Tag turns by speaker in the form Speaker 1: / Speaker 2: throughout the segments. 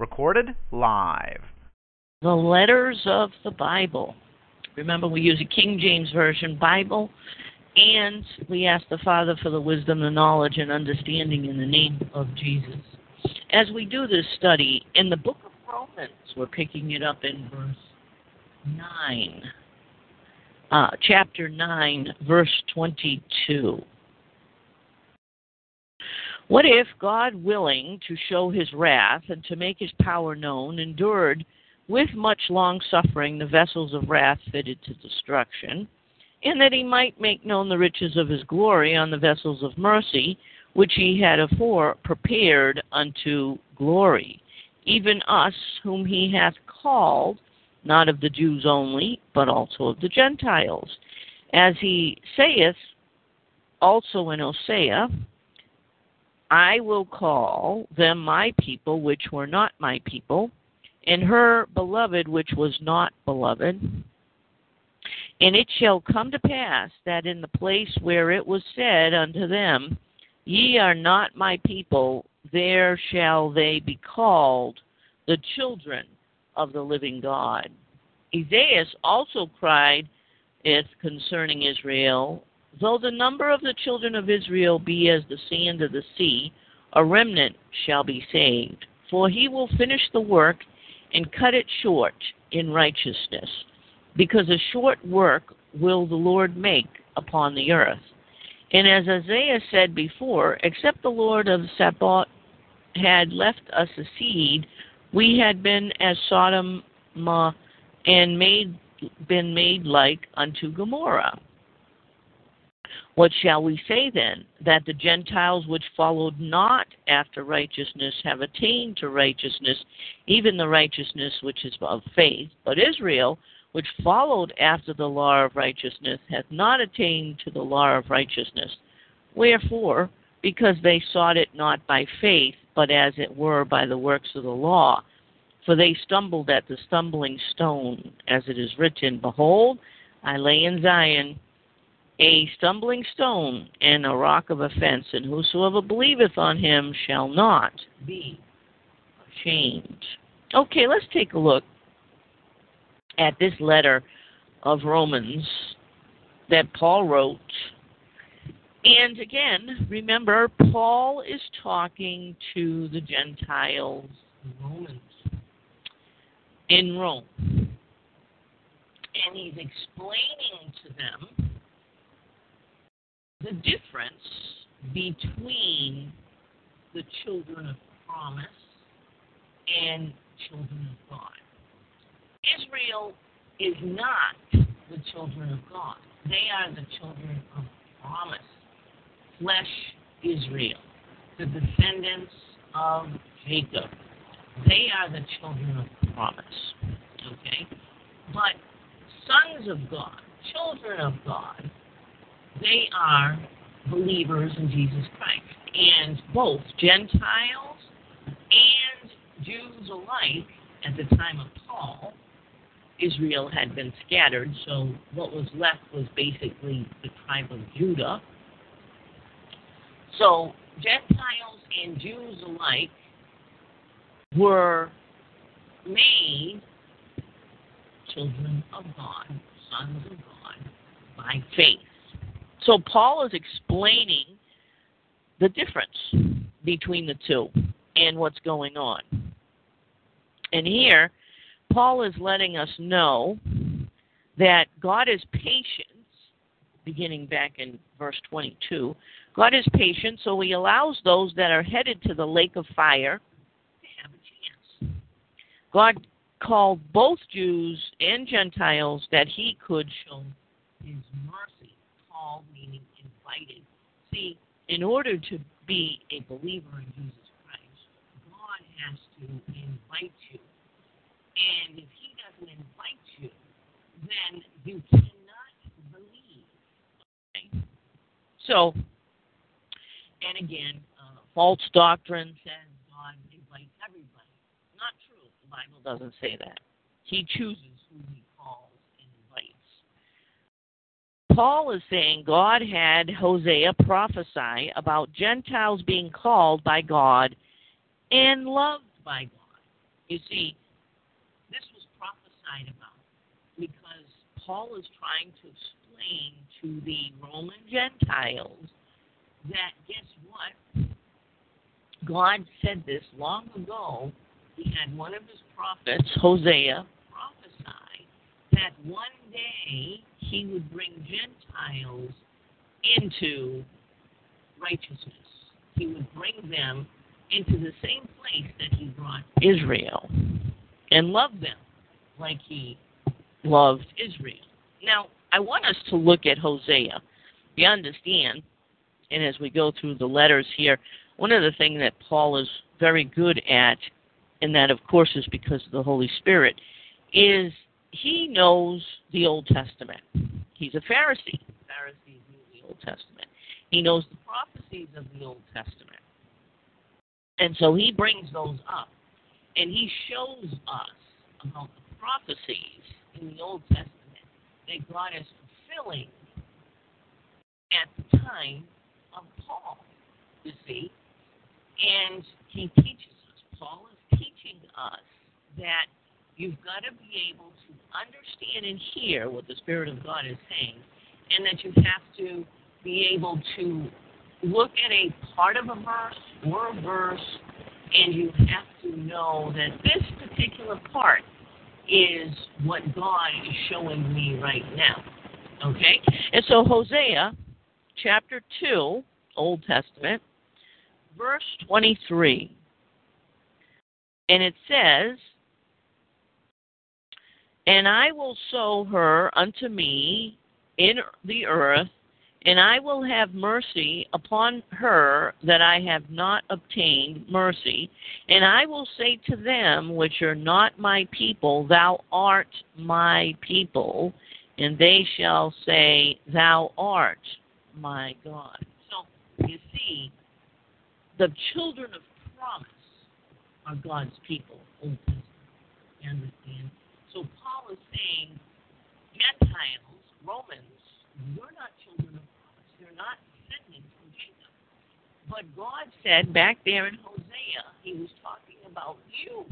Speaker 1: Recorded live.
Speaker 2: The letters of the Bible. Remember, we use a King James Version Bible, and we ask the Father for the wisdom, the knowledge, and understanding in the name of Jesus. As we do this study, in the book of Romans, we're picking it up in verse 9, uh, chapter 9, verse 22. What if God, willing to show his wrath and to make his power known, endured with much long suffering the vessels of wrath fitted to destruction, and that he might make known the riches of his glory on the vessels of mercy, which he had afore prepared unto glory, even us whom he hath called, not of the Jews only, but also of the Gentiles. As he saith also in Hosea, I will call them my people which were not my people, and her beloved which was not beloved. And it shall come to pass that in the place where it was said unto them, Ye are not my people, there shall they be called the children of the living God. Isaiah also cried it concerning Israel, Though the number of the children of Israel be as the sand of the sea, a remnant shall be saved. For he will finish the work and cut it short in righteousness, because a short work will the Lord make upon the earth. And as Isaiah said before, except the Lord of Sabaoth had left us a seed, we had been as Sodom and made been made like unto Gomorrah. What shall we say then? That the Gentiles which followed not after righteousness have attained to righteousness, even the righteousness which is of faith. But Israel, which followed after the law of righteousness, hath not attained to the law of righteousness. Wherefore, because they sought it not by faith, but as it were by the works of the law. For they stumbled at the stumbling stone, as it is written, Behold, I lay in Zion a stumbling stone and a rock of offense, and whosoever believeth on him shall not be ashamed. Okay, let's take a look at this letter of Romans that Paul wrote. And again, remember, Paul is talking to the Gentiles, Romans, in Rome. And he's explaining to them the difference between the children of promise and children of God. Israel is not the children of God. They are the children of promise. Flesh Israel, the descendants of Jacob. They are the children of promise. Okay? But sons of God, children of God, they are believers in Jesus Christ. And both Gentiles and Jews alike, at the time of Paul, Israel had been scattered, so what was left was basically the tribe of Judah. So Gentiles and Jews alike were made children of God, sons of God, by faith. So Paul is explaining the difference between the two and what's going on. And here, Paul is letting us know that God is patient, beginning back in verse 22. God is patient, so he allows those that are headed to the lake of fire to have a chance. God called both Jews and Gentiles that he could show his mercy called invited. See, in order to be a believer in Jesus Christ, God has to invite you. And if He doesn't invite you, then you cannot believe. Okay? So, and again, uh, false doctrine says God invites everybody. Not true. The Bible doesn't say that. He chooses who He calls and invites. Paul is saying God had Hosea prophesy about Gentiles being called by God and loved by God. You see, this was prophesied about because Paul is trying to explain to the Roman Gentiles that guess what? God said this long ago. He had one of his prophets, Hosea, prophesy that one day he would bring Gentiles into righteousness. He would bring them into the same place that he brought Israel and love them like he loved Israel. Now, I want us to look at Hosea. You understand, and as we go through the letters here, one of the things that Paul is very good at, and that of course is because of the Holy Spirit, is he knows the Old Testament. He's a Pharisee. Pharisees knew the Old Testament. He knows the prophecies of the Old Testament. And so he brings those up. And he shows us about the prophecies in the Old Testament that God is fulfilling at the time of Paul, you see. And he teaches us, Paul is teaching us that you've got to be able to understand and hear what the Spirit of God is saying, and that you have to be able to look at a part of a verse or a verse, and you have to know that this particular part is what God is showing me right now. Okay? And so, Hosea chapter 2, Old Testament, verse 23. And it says, And I will sow her unto me in the earth, and I will have mercy upon her that I have not obtained mercy. And I will say to them which are not my people, Thou art my people. And they shall say, Thou art my God. So, you see, the children of promise are God's people. Understand? Is saying, Gentiles, Romans, you're not children of promise. You're not descendants from Jacob. But God said back there in Hosea, he was talking about you.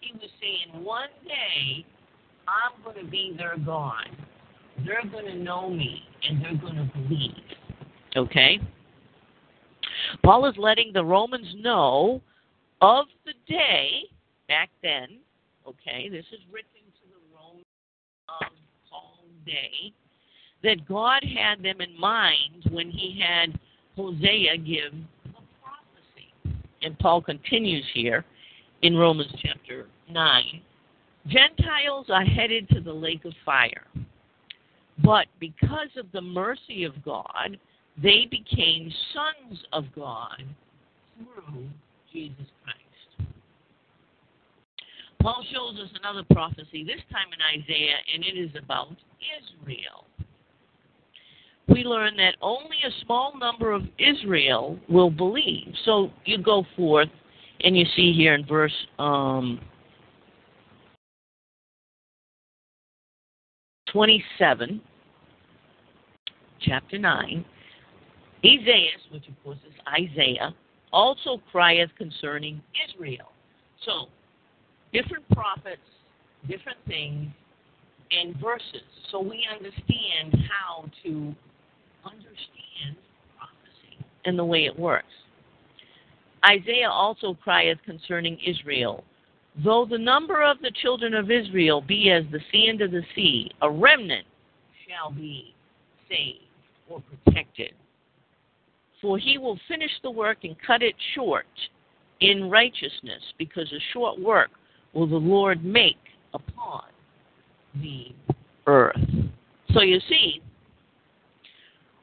Speaker 2: He was saying, one day I'm going to be their God. They're going to know me and they're going to believe. Okay? Paul is letting the Romans know of the day back then. Okay, this is written Um, of Paul's day that God had them in mind when he had Hosea give the prophecy. And Paul continues here in Romans chapter 9. Gentiles are headed to the lake of fire. But because of the mercy of God, they became sons of God through Jesus Christ. Paul shows us another prophecy, this time in Esaias, and it is about Israel. We learn that only a small number of Israel will believe. So you go forth, and you see here in verse um, 27, chapter 9, Isaiah, which of course is Isaiah, also crieth concerning Israel. So, different prophets, different things, and verses. So we understand how to understand prophecy and the way it works. Isaiah also crieth concerning Israel. Though the number of the children of Israel be as the sand of the sea, a remnant shall be saved or protected for he will finish the work and cut it short in righteousness, because a short work will the Lord make upon the earth. So you see,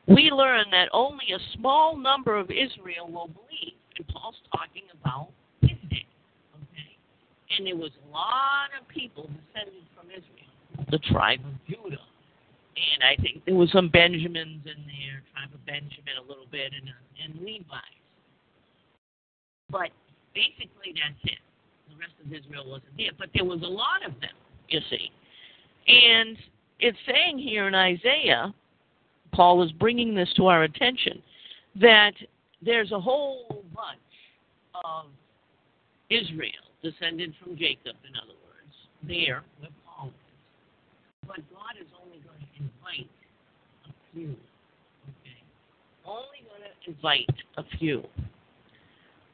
Speaker 2: we learn that only a small number of Israel will believe. And Paul's talking about his day. Okay? And there was a lot of people descended from Israel, the tribe of Judah. And I think there was some Benjamins in there, tribe of Benjamin a little bit, and, and Levites. But basically that's it. Rest of Israel wasn't there. But there was a lot of them, you see. And it's saying here in Isaiah, Paul is bringing this to our attention, that there's a whole bunch of Israel descended from Jacob, in other words, there where Paul. But God is only going to invite a few. Okay? Only going to invite a few.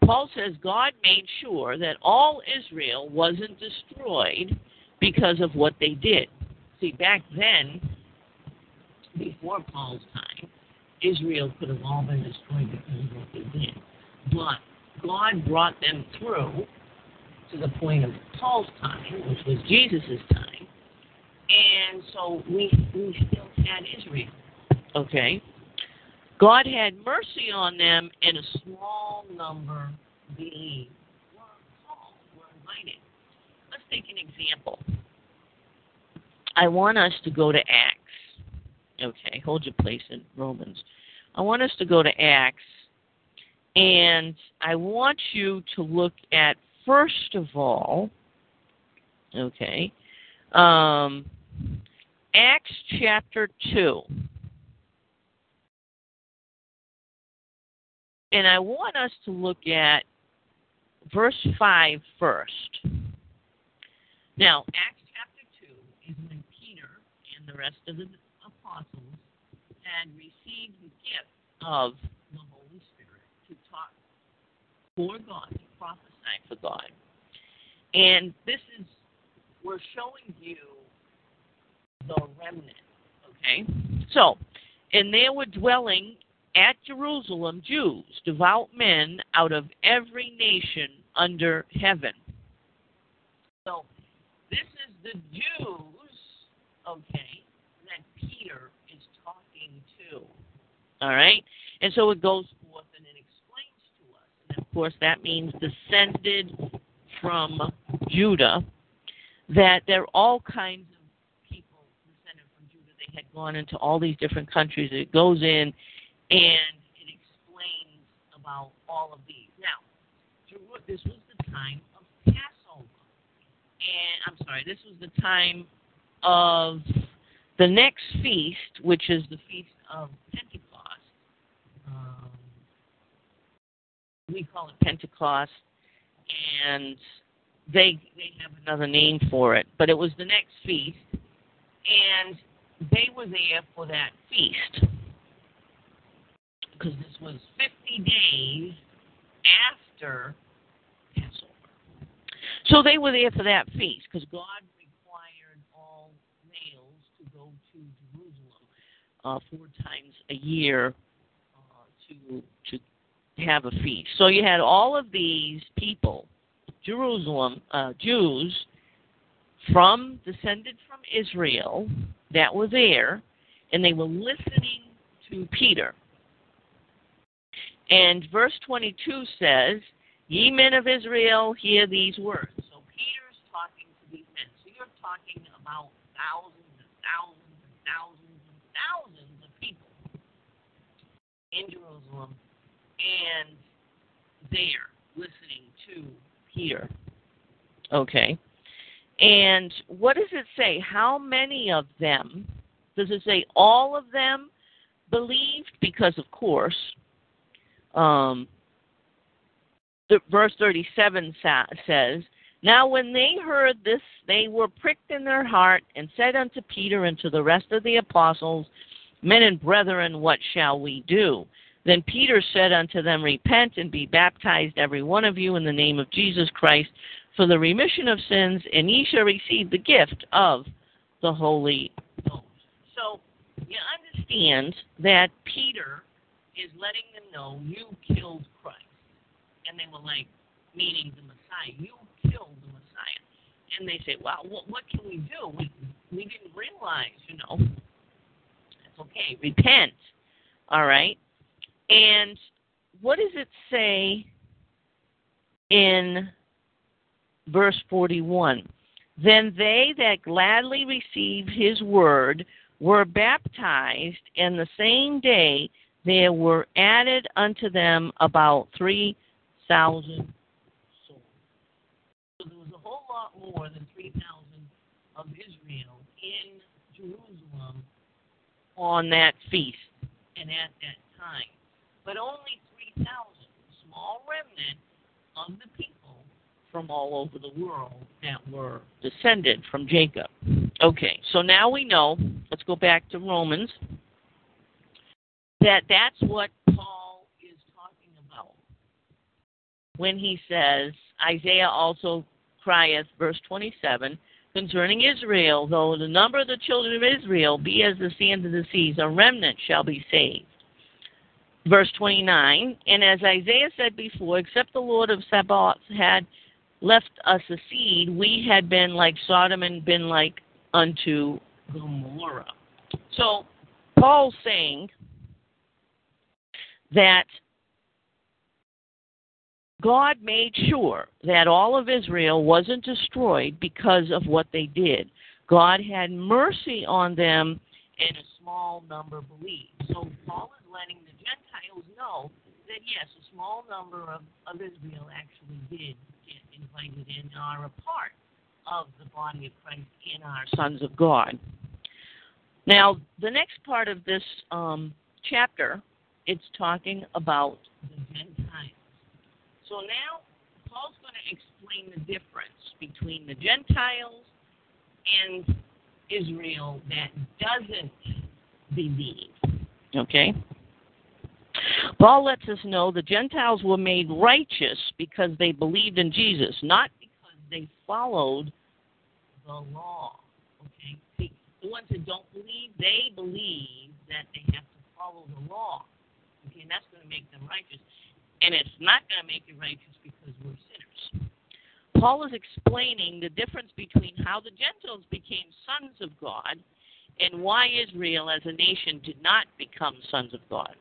Speaker 2: Paul says God made sure that all Israel wasn't destroyed because of what they did. See, back then, before Paul's time, Israel could have all been destroyed because of what they did. But God brought them through to the point of Paul's time, which was Jesus' time. And so we, we still had Israel. Okay? God had mercy on them, and a small number believed. Invited. Let's take an example. I want us to go to Acts. Okay, hold your place in Romans. I want us to go to Acts, and I want you to look at, first of all, okay, um, Acts chapter 2. And I want us to look at verse 5 first. Now, Acts chapter 2 is when Peter and the rest of the apostles had received the gift of the Holy Spirit to talk for God, to prophesy for God. And this is, we're showing you the remnant, okay? So, and they were dwelling at Jerusalem Jews, devout men out of every nation under heaven. So, this is the Jews, okay, that Peter is talking to. All right? And so it goes forth and it explains to us. And of course, that means descended from Judah, that there are all kinds of people descended from Judah. They had gone into all these different countries. It goes in and it explains about all of these. Now, this was the time of Passover. And I'm sorry, this was the time of the next feast, which is the feast of Pentecost. Um, we call it Pentecost, and they they have another name for it, but it was the next feast, and they were there for that feast because this was 50 days after Passover. So they were there for that feast because God required all males to go to Jerusalem uh, four times a year uh, to to have a feast. So you had all of these people, Jerusalem uh, Jews, from descended from Israel that were there, and they were listening to Peter. And verse 22 says, Ye men of Israel, hear these words. So Peter's talking to these men. So you're talking about thousands and thousands and thousands and thousands of people in Jerusalem and there listening to Peter. Okay. And what does it say? How many of them? Does it say all of them believed? Because, of course, um, the, verse 37 sa- says, Now when they heard this, they were pricked in their heart and said unto Peter and to the rest of the apostles, Men and brethren, what shall we do? Then Peter said unto them, Repent and be baptized, every one of you, in the name of Jesus Christ, for the remission of sins, and ye shall receive the gift of the Holy Ghost. So you understand that Peter is letting them know you killed Christ. And they were like, meaning the Messiah. You killed the Messiah. And they say, well, what, what can we do? We, we didn't realize, you know. It's okay. Repent. All right. And what does it say in verse 41? Then they that gladly received his word were baptized, and the same day there were added unto them about 3,000 souls. So there was a whole lot more than 3,000 of Israel in Jerusalem on that feast and at that time. But only 3,000, small remnant of the people from all over the world that were descended from Jacob. Okay, so now we know, let's go back to Romans, that that's what Paul is talking about when he says, Isaiah also crieth, verse 27, concerning Israel, though the number of the children of Israel be as the sand of the seas, a remnant shall be saved. Verse 29, and as Isaiah said before, except the Lord of Sabaoth had left us a seed, we had been like Sodom and been like unto Gomorrah. So Paul's saying that God made sure that all of Israel wasn't destroyed because of what they did. God had mercy on them, and a small number believed. So Paul is letting the Gentiles know that yes, a small number of, of Israel actually did get invited in and are a part of the body of Christ in our sons of God. Now, the next part of this um, chapter, it's talking about the Gentiles. So now Paul's going to explain the difference between the Gentiles and Israel that doesn't believe. Okay? Paul lets us know the Gentiles were made righteous because they believed in Jesus, not because they followed the law. Okay? See, the ones that don't believe, they believe that they have to follow the law. And that's going to make them righteous. And it's not going to make you righteous because we're sinners. Paul is explaining the difference between how the Gentiles became sons of God and why Israel as a nation did not become sons of God.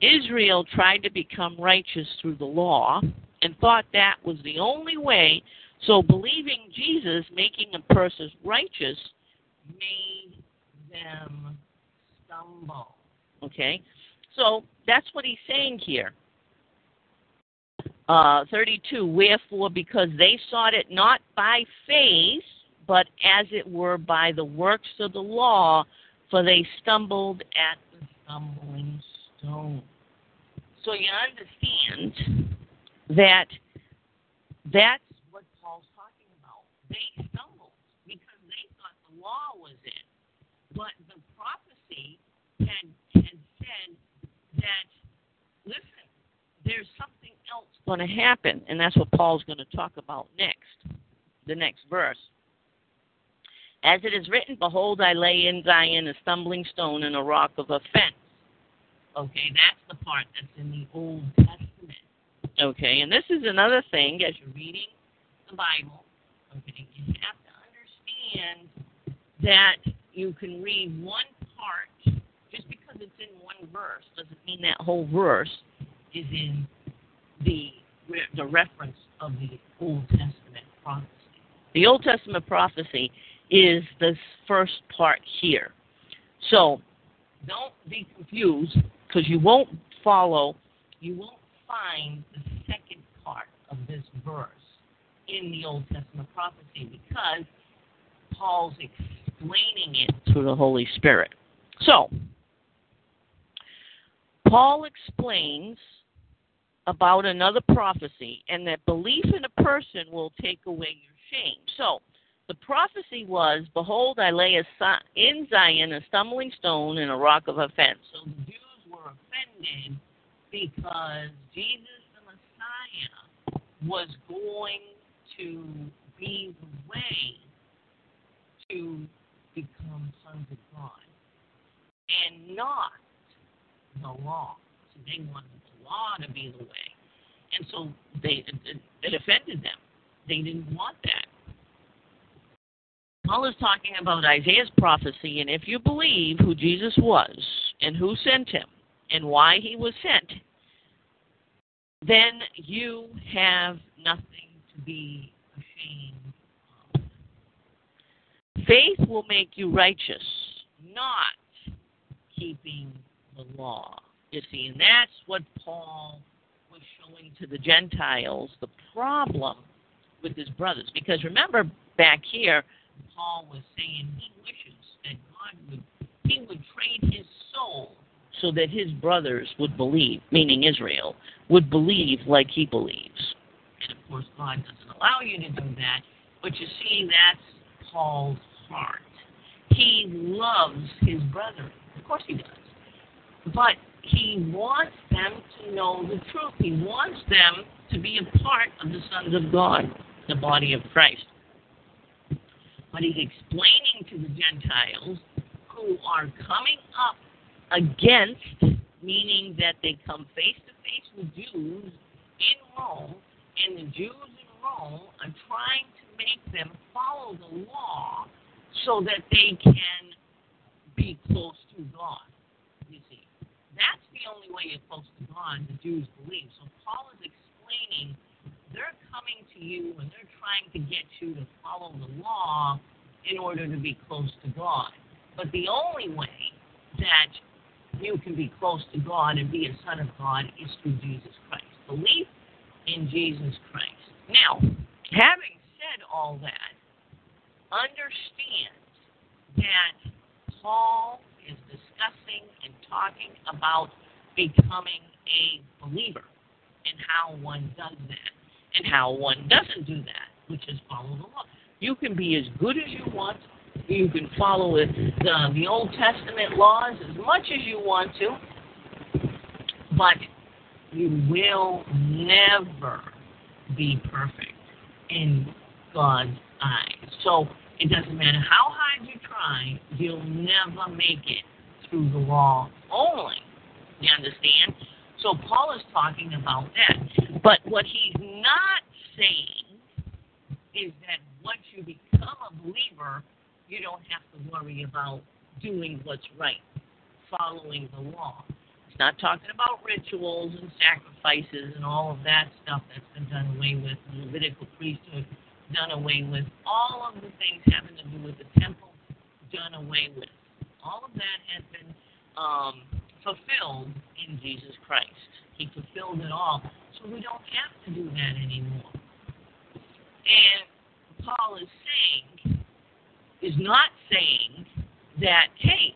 Speaker 2: Israel tried to become righteous through the law and thought that was the only way. So believing Jesus, making a person righteous, made them stumble. Okay? So that's what he's saying here. Uh, 32, wherefore, because they sought it not by faith, but as it were by the works of the law, for they stumbled at the stumbling stone. So you understand that that's what Paul's talking about. They stumbled because they thought the law was it. But the prophecy had, had said that, listen, there's something else going to happen. And that's what Paul's going to talk about next, the next verse. As it is written, Behold, I lay in Zion a stumbling stone and a rock of offense Okay, that's the part that's in the Old Testament. Okay, and this is another thing as you're reading the Bible. Okay, you have to understand that you can read one part just because it's in one verse doesn't mean that whole verse is in the the reference of the Old Testament prophecy. The Old Testament prophecy is this first part here. So don't be confused because you won't follow, you won't find the second part of this verse in the Old Testament prophecy because Paul's explaining it through the Holy Spirit. So, Paul explains about another prophecy and that belief in a person will take away your shame. So, the prophecy was, Behold, I lay in Zion a stumbling stone and a rock of offense. So the Jews were offended because Jesus the Messiah was going to be the way to become sons of God and not the law. So they wanted the law to be the way. And so they it, it offended them. They didn't want that. Paul is talking about Isaiah's prophecy, and if you believe who Jesus was and who sent him, and why he was sent, then you have nothing to be ashamed of. Faith will make you righteous, not keeping the law. You see, and that's what Paul was showing to the Gentiles the problem with his brothers. Because remember back here, Paul was saying he wishes that God would he would trade his soul so that his brothers would believe, meaning Israel, would believe like he believes. And of course God doesn't allow you to do that, but you see that's Paul's heart. He loves his brethren. Of course he does. But he wants them to know the truth. He wants them to be a part of the sons of God, the body of Christ. But he's explaining to the Gentiles who are coming up against, meaning that they come face to face with Jews in Rome, and the Jews in Rome are trying to make them follow the law so that they can be close to God. The only way you're close to God, the Jews believe. So Paul is explaining they're coming to you and they're trying to get you to follow the law in order to be close to God. But the only way that you can be close to God and be a son of God is through Jesus Christ. Belief in Jesus Christ. Now, having said all that, understand that Paul is discussing and talking about becoming a believer and how one does that and how one doesn't do that, which is follow the law. You can be as good as you want. You can follow the, the Old Testament laws as much as you want to, but you will never be perfect in God's eyes. So it doesn't matter how hard you try, you'll never make it through the law only. You understand? So Paul is talking about that. But what he's not saying is that once you become a believer, you don't have to worry about doing what's right, following the law. He's not talking about rituals and sacrifices and all of that stuff that's been done away with, the Levitical priesthood done away with, all of the things having to do with the temple done away with. All of that has been um, fulfilled in Jesus Christ. He fulfilled it all, so we don't have to do that anymore. And Paul is saying, is not saying that, hey,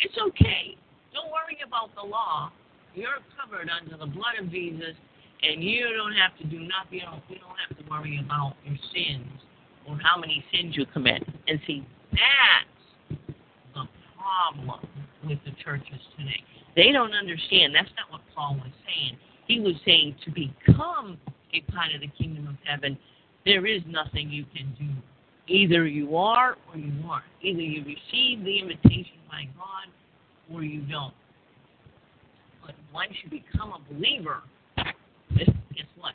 Speaker 2: it's okay. Don't worry about the law. You're covered under the blood of Jesus, and you don't have to do nothing. You don't, you don't have to worry about your sins or how many sins you commit. And see, that's the problem with the churches today. They don't understand. That's not what Paul was saying. He was saying to become a part of the kingdom of heaven, there is nothing you can do. Either you are or you aren't. Either you receive the invitation by God or you don't. But once you become a believer, guess what?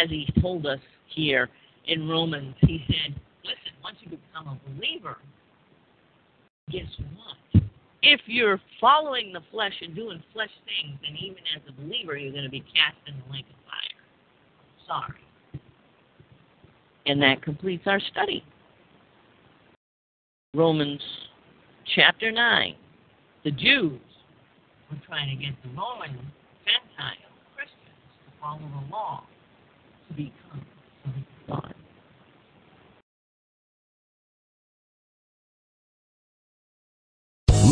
Speaker 2: As he told us here in Romans, he said, listen, once you become a believer, guess what? If you're following the flesh and doing flesh things, then even as a believer, you're going to be cast in the lake of fire. Sorry. And that completes our study. Romans chapter 9. The Jews were trying to get the Roman Gentile Christians to follow the law to become